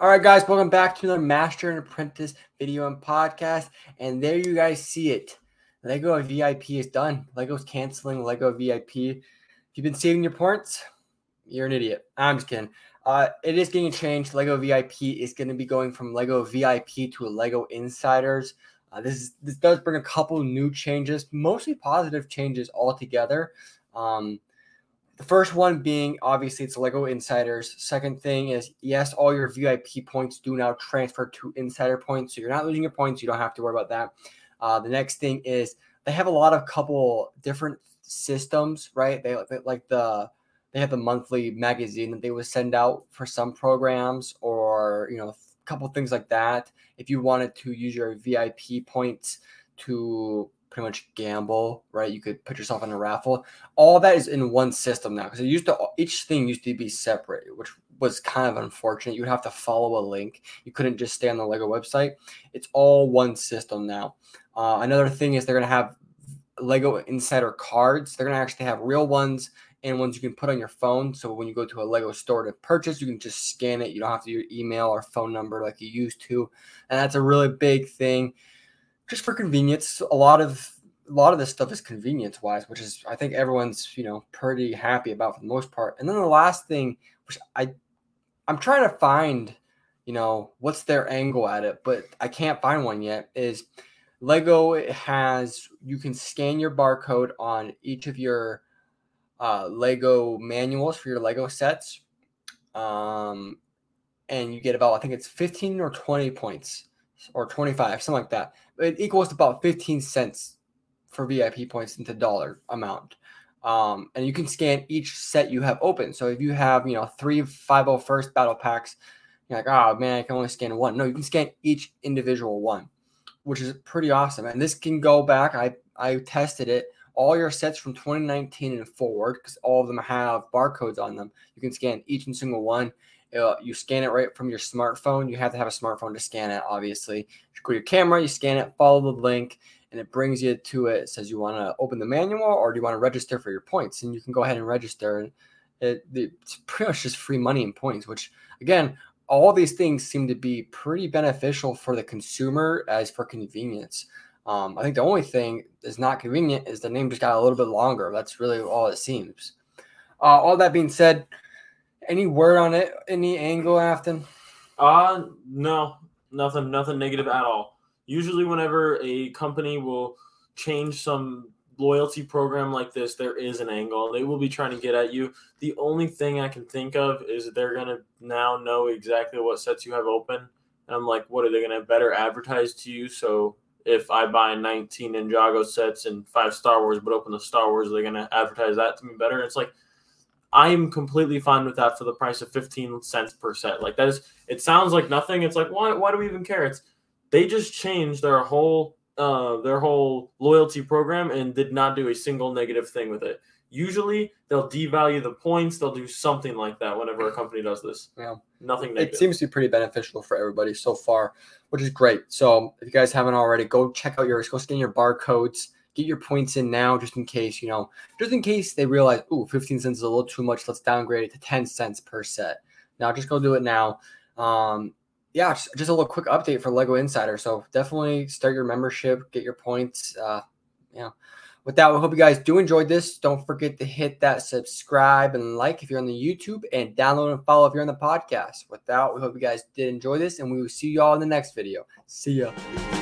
All right, guys, welcome back to another Master and Apprentice video and podcast. And there you guys see it. Lego VIP is done. Lego's canceling Lego VIP. If you've been saving your points, you're an idiot. I'm just kidding. Uh, it is getting changed. Lego VIP is going to be going from Lego VIP to Lego Insiders. Uh, this is, this does bring a couple new changes, mostly positive changes altogether. Um, the first one being obviously it's Lego Insiders. Second thing is yes, all your VIP points do now transfer to Insider points, so you're not losing your points. You don't have to worry about that. Uh, the next thing is they have a lot of couple different systems, right? They, they like the they have the monthly magazine that they would send out for some programs, or you know, a couple things like that. If you wanted to use your VIP points to pretty much gamble, right? You could put yourself in a raffle. All that is in one system now because it used to each thing used to be separate, which was kind of unfortunate. You would have to follow a link. You couldn't just stay on the Lego website. It's all one system now. Uh, another thing is they're going to have Lego Insider cards. They're going to actually have real ones and ones you can put on your phone. So when you go to a Lego store to purchase, you can just scan it. You don't have to do your email or phone number like you used to. And that's a really big thing just for convenience. A lot of a lot of this stuff is convenience wise, which is I think everyone's you know pretty happy about for the most part. And then the last thing, which I I'm trying to find, you know, what's their angle at it, but I can't find one yet. Is Lego has you can scan your barcode on each of your uh, Lego manuals for your Lego sets, um, and you get about I think it's 15 or 20 points or 25, something like that. It equals about 15 cents for VIP points into dollar amount. Um, and you can scan each set you have open. So if you have, you know, three 501st battle packs, you're like, oh man, I can only scan one. No, you can scan each individual one, which is pretty awesome. And this can go back. I I tested it. All your sets from 2019 and forward, because all of them have barcodes on them. You can scan each and single one. Uh, you scan it right from your smartphone. You have to have a smartphone to scan it, obviously. You go to your camera, you scan it, follow the link, and it brings you to it. it says you want to open the manual or do you want to register for your points? And you can go ahead and register. And it, it's pretty much just free money and points, which, again, all these things seem to be pretty beneficial for the consumer as for convenience. Um, I think the only thing that's not convenient is the name just got a little bit longer. That's really all it seems. Uh, all that being said, any word on it? Any angle, Afton? Uh no, nothing, nothing negative at all. Usually, whenever a company will change some loyalty program like this, there is an angle. They will be trying to get at you. The only thing I can think of is they're gonna now know exactly what sets you have open. And I'm like, what are they gonna better advertise to you? So if I buy 19 Ninjago sets and five Star Wars, but open the Star Wars, they're gonna advertise that to me better. It's like I'm completely fine with that for the price of 15 cents per set. Like that is it sounds like nothing. It's like why why do we even care? It's they just changed their whole uh their whole loyalty program and did not do a single negative thing with it. Usually they'll devalue the points, they'll do something like that whenever a company does this. Yeah. Nothing negative. It seems to be pretty beneficial for everybody so far, which is great. So if you guys haven't already, go check out yours, go scan your barcodes get your points in now just in case, you know, just in case they realize, ooh, 15 cents is a little too much. Let's downgrade it to 10 cents per set. Now just go do it now. Um, yeah, just, just a little quick update for Lego Insider. So definitely start your membership, get your points. Uh, yeah. With that, we hope you guys do enjoy this. Don't forget to hit that subscribe and like if you're on the YouTube and download and follow if you're on the podcast. With that, we hope you guys did enjoy this and we will see you all in the next video. See ya.